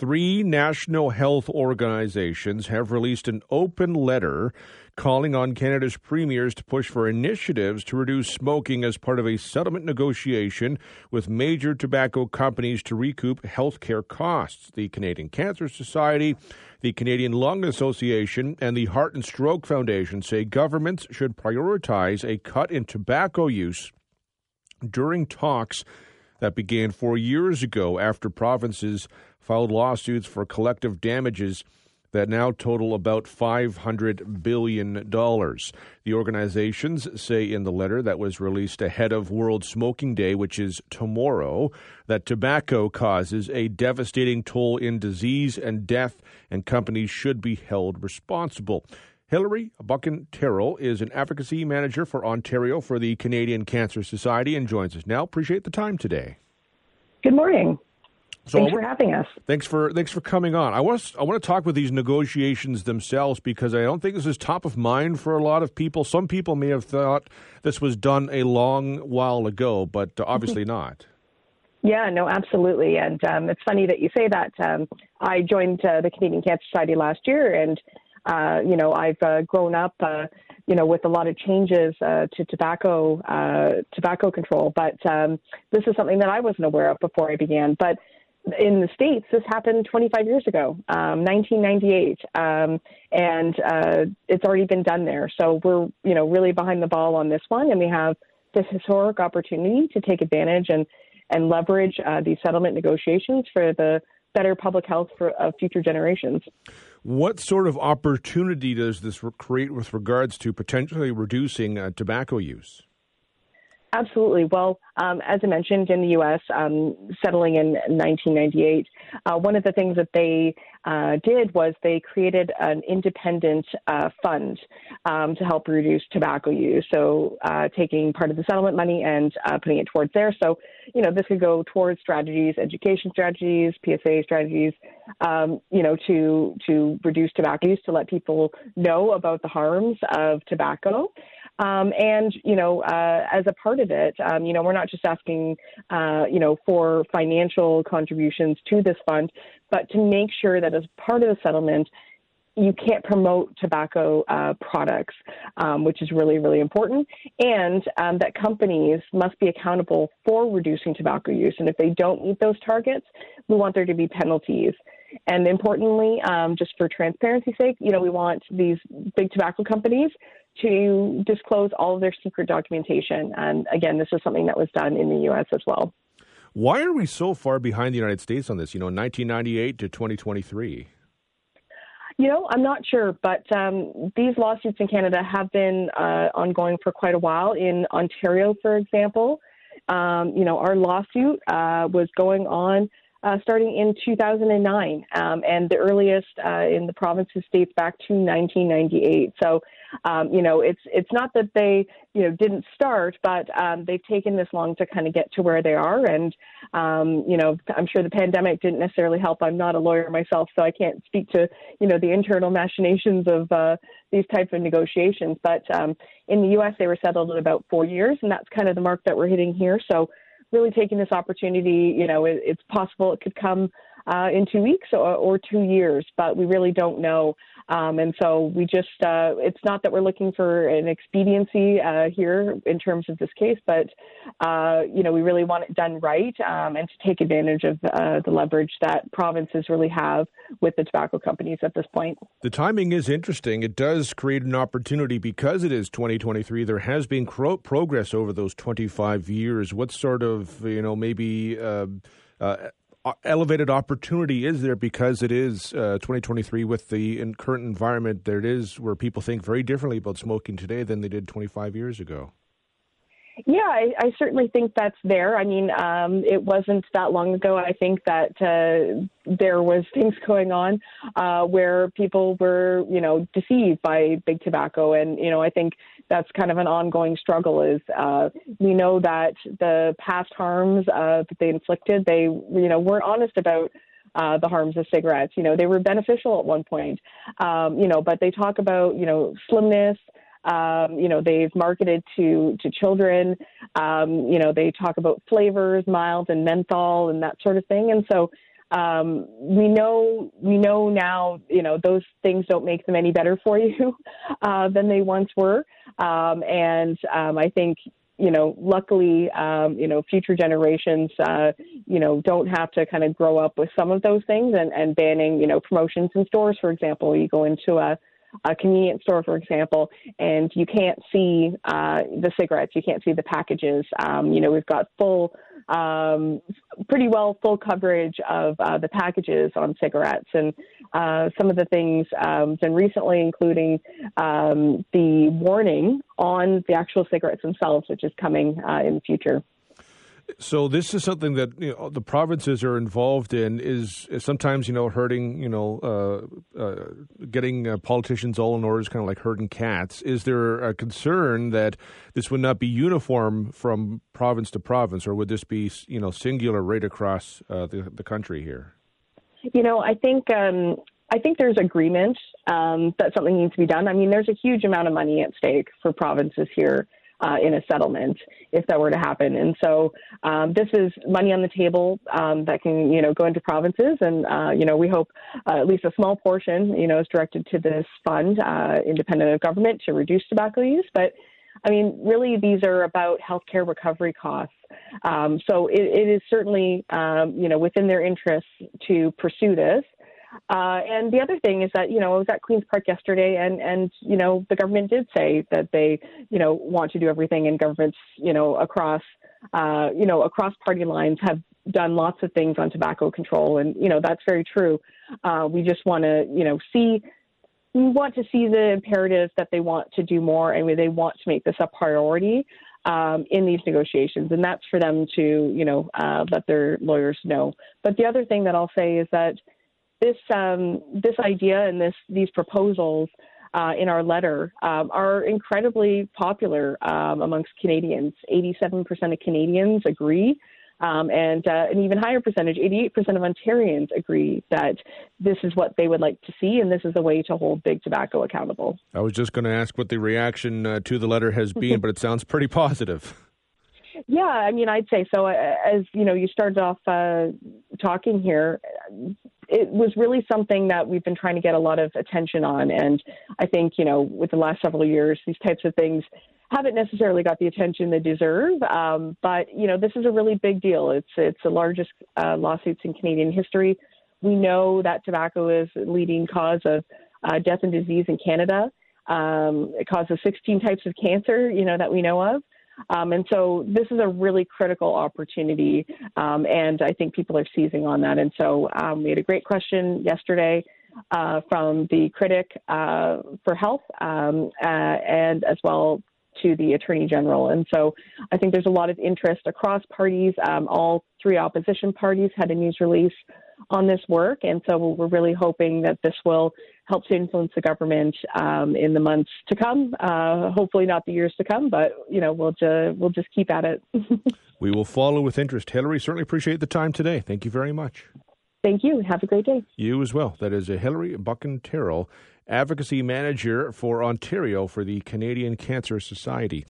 Three national health organizations have released an open letter calling on Canada's premiers to push for initiatives to reduce smoking as part of a settlement negotiation with major tobacco companies to recoup healthcare costs. The Canadian Cancer Society, the Canadian Lung Association, and the Heart and Stroke Foundation say governments should prioritize a cut in tobacco use during talks that began four years ago after provinces filed lawsuits for collective damages that now total about $500 billion. The organizations say in the letter that was released ahead of World Smoking Day, which is tomorrow, that tobacco causes a devastating toll in disease and death, and companies should be held responsible. Hillary Buchan Terrell is an advocacy manager for Ontario for the Canadian Cancer Society and joins us now. Appreciate the time today. Good morning. So thanks for having us. Thanks for thanks for coming on. I want to, I want to talk with these negotiations themselves because I don't think this is top of mind for a lot of people. Some people may have thought this was done a long while ago, but obviously not. Yeah, no, absolutely. And um, it's funny that you say that. Um, I joined uh, the Canadian Cancer Society last year, and uh, you know, I've uh, grown up, uh, you know, with a lot of changes uh, to tobacco uh, tobacco control. But um, this is something that I wasn't aware of before I began. But in the states, this happened 25 years ago, um, 1998, um, and uh, it's already been done there. So we're, you know, really behind the ball on this one, and we have this historic opportunity to take advantage and and leverage uh, these settlement negotiations for the better public health for uh, future generations. What sort of opportunity does this create with regards to potentially reducing uh, tobacco use? Absolutely. Well, um, as I mentioned, in the U.S., um, settling in 1998, uh, one of the things that they uh, did was they created an independent uh, fund um, to help reduce tobacco use. So, uh, taking part of the settlement money and uh, putting it towards there. So, you know, this could go towards strategies, education strategies, PSA strategies, um, you know, to to reduce tobacco use, to let people know about the harms of tobacco. Um, and, you know, uh, as a part of it, um, you know, we're not just asking, uh, you know, for financial contributions to this fund, but to make sure that as part of the settlement, you can't promote tobacco uh, products, um, which is really, really important, and um, that companies must be accountable for reducing tobacco use. And if they don't meet those targets, we want there to be penalties. And importantly, um, just for transparency's sake, you know, we want these big tobacco companies to disclose all of their secret documentation. And again, this is something that was done in the U.S. as well. Why are we so far behind the United States on this? You know, 1998 to 2023. You know, I'm not sure, but um, these lawsuits in Canada have been uh, ongoing for quite a while. In Ontario, for example, um, you know, our lawsuit uh, was going on uh, starting in 2009, um, and the earliest uh, in the provinces dates back to 1998. So, um, you know, it's it's not that they you know didn't start, but um, they've taken this long to kind of get to where they are. And um, you know, I'm sure the pandemic didn't necessarily help. I'm not a lawyer myself, so I can't speak to you know the internal machinations of uh, these types of negotiations. But um, in the U.S., they were settled in about four years, and that's kind of the mark that we're hitting here. So really taking this opportunity. You know, it, it's possible it could come uh, in two weeks or, or, two years, but we really don't know. Um, and so we just, uh, it's not that we're looking for an expediency uh, here in terms of this case, but, uh, you know, we really want it done right um, and to take advantage of uh, the leverage that provinces really have with the tobacco companies at this point. The timing is interesting. It does create an opportunity because it is 2023. There has been cro- progress over those 25 years. What sort of, you know, maybe uh, uh, elevated opportunity is there because it is uh, 2023 with the current environment there it is where people think very differently about smoking today than they did 25 years ago yeah, I, I certainly think that's there. I mean, um, it wasn't that long ago. I think that uh, there was things going on uh, where people were, you know, deceived by big tobacco, and you know, I think that's kind of an ongoing struggle. Is uh, we know that the past harms uh, that they inflicted, they, you know, weren't honest about. Uh, the harms of cigarettes. You know, they were beneficial at one point, um, you know, but they talk about, you know, slimness, um, you know, they've marketed to to children. Um, you know, they talk about flavors, mild and menthol, and that sort of thing. And so, um, we know we know now you know those things don't make them any better for you uh, than they once were, um, and um, I think you know, luckily, um, you know, future generations, uh, you know, don't have to kind of grow up with some of those things and, and banning, you know, promotions in stores, for example. You go into a, a convenience store, for example, and you can't see uh, the cigarettes, you can't see the packages. Um, you know, we've got full um, pretty well full coverage of uh, the packages on cigarettes and uh, some of the things um, done recently, including um, the warning on the actual cigarettes themselves, which is coming uh, in the future. So this is something that you know, the provinces are involved in. Is, is sometimes you know hurting you know uh, uh, getting uh, politicians all in order is kind of like herding cats. Is there a concern that this would not be uniform from province to province, or would this be you know singular right across uh, the the country here? You know, I think um, I think there's agreement um, that something needs to be done. I mean, there's a huge amount of money at stake for provinces here uh, in a settlement if that were to happen. And so um, this is money on the table um, that can, you know, go into provinces. And, uh, you know, we hope uh, at least a small portion, you know, is directed to this fund, uh, independent of government, to reduce tobacco use. But I mean, really, these are about healthcare recovery costs. Um, so it, it is certainly, um, you know, within their interests to pursue this. Uh, and the other thing is that you know I was at Queens Park yesterday, and and you know the government did say that they you know want to do everything, and governments you know across uh, you know across party lines have done lots of things on tobacco control, and you know that's very true. Uh, we just want to you know see we want to see the imperative that they want to do more, and they want to make this a priority. Um, in these negotiations, and that's for them to, you know, uh, let their lawyers know. But the other thing that I'll say is that this um, this idea and this these proposals uh, in our letter um, are incredibly popular um, amongst Canadians. 87% of Canadians agree. Um, and uh, an even higher percentage, 88% of Ontarians agree that this is what they would like to see, and this is a way to hold big tobacco accountable. I was just going to ask what the reaction uh, to the letter has been, but it sounds pretty positive. Yeah, I mean, I'd say so. As you know, you started off uh, talking here it was really something that we've been trying to get a lot of attention on. And I think, you know, with the last several years, these types of things haven't necessarily got the attention they deserve. Um, but, you know, this is a really big deal. It's, it's the largest uh, lawsuits in Canadian history. We know that tobacco is leading cause of uh, death and disease in Canada. Um, it causes 16 types of cancer, you know, that we know of. Um, and so this is a really critical opportunity, um, and I think people are seizing on that. And so um, we had a great question yesterday uh, from the critic uh, for health, um, uh, and as well to the attorney general. And so I think there's a lot of interest across parties. Um, all three opposition parties had a news release on this work, and so we're really hoping that this will help to influence the government um, in the months to come. Uh, hopefully, not the years to come, but you know we'll ju- we'll just keep at it. we will follow with interest. Hillary, certainly appreciate the time today. Thank you very much. Thank you. Have a great day. You as well. That is a Hillary Buchan-Terrell, advocacy manager for Ontario for the Canadian Cancer Society.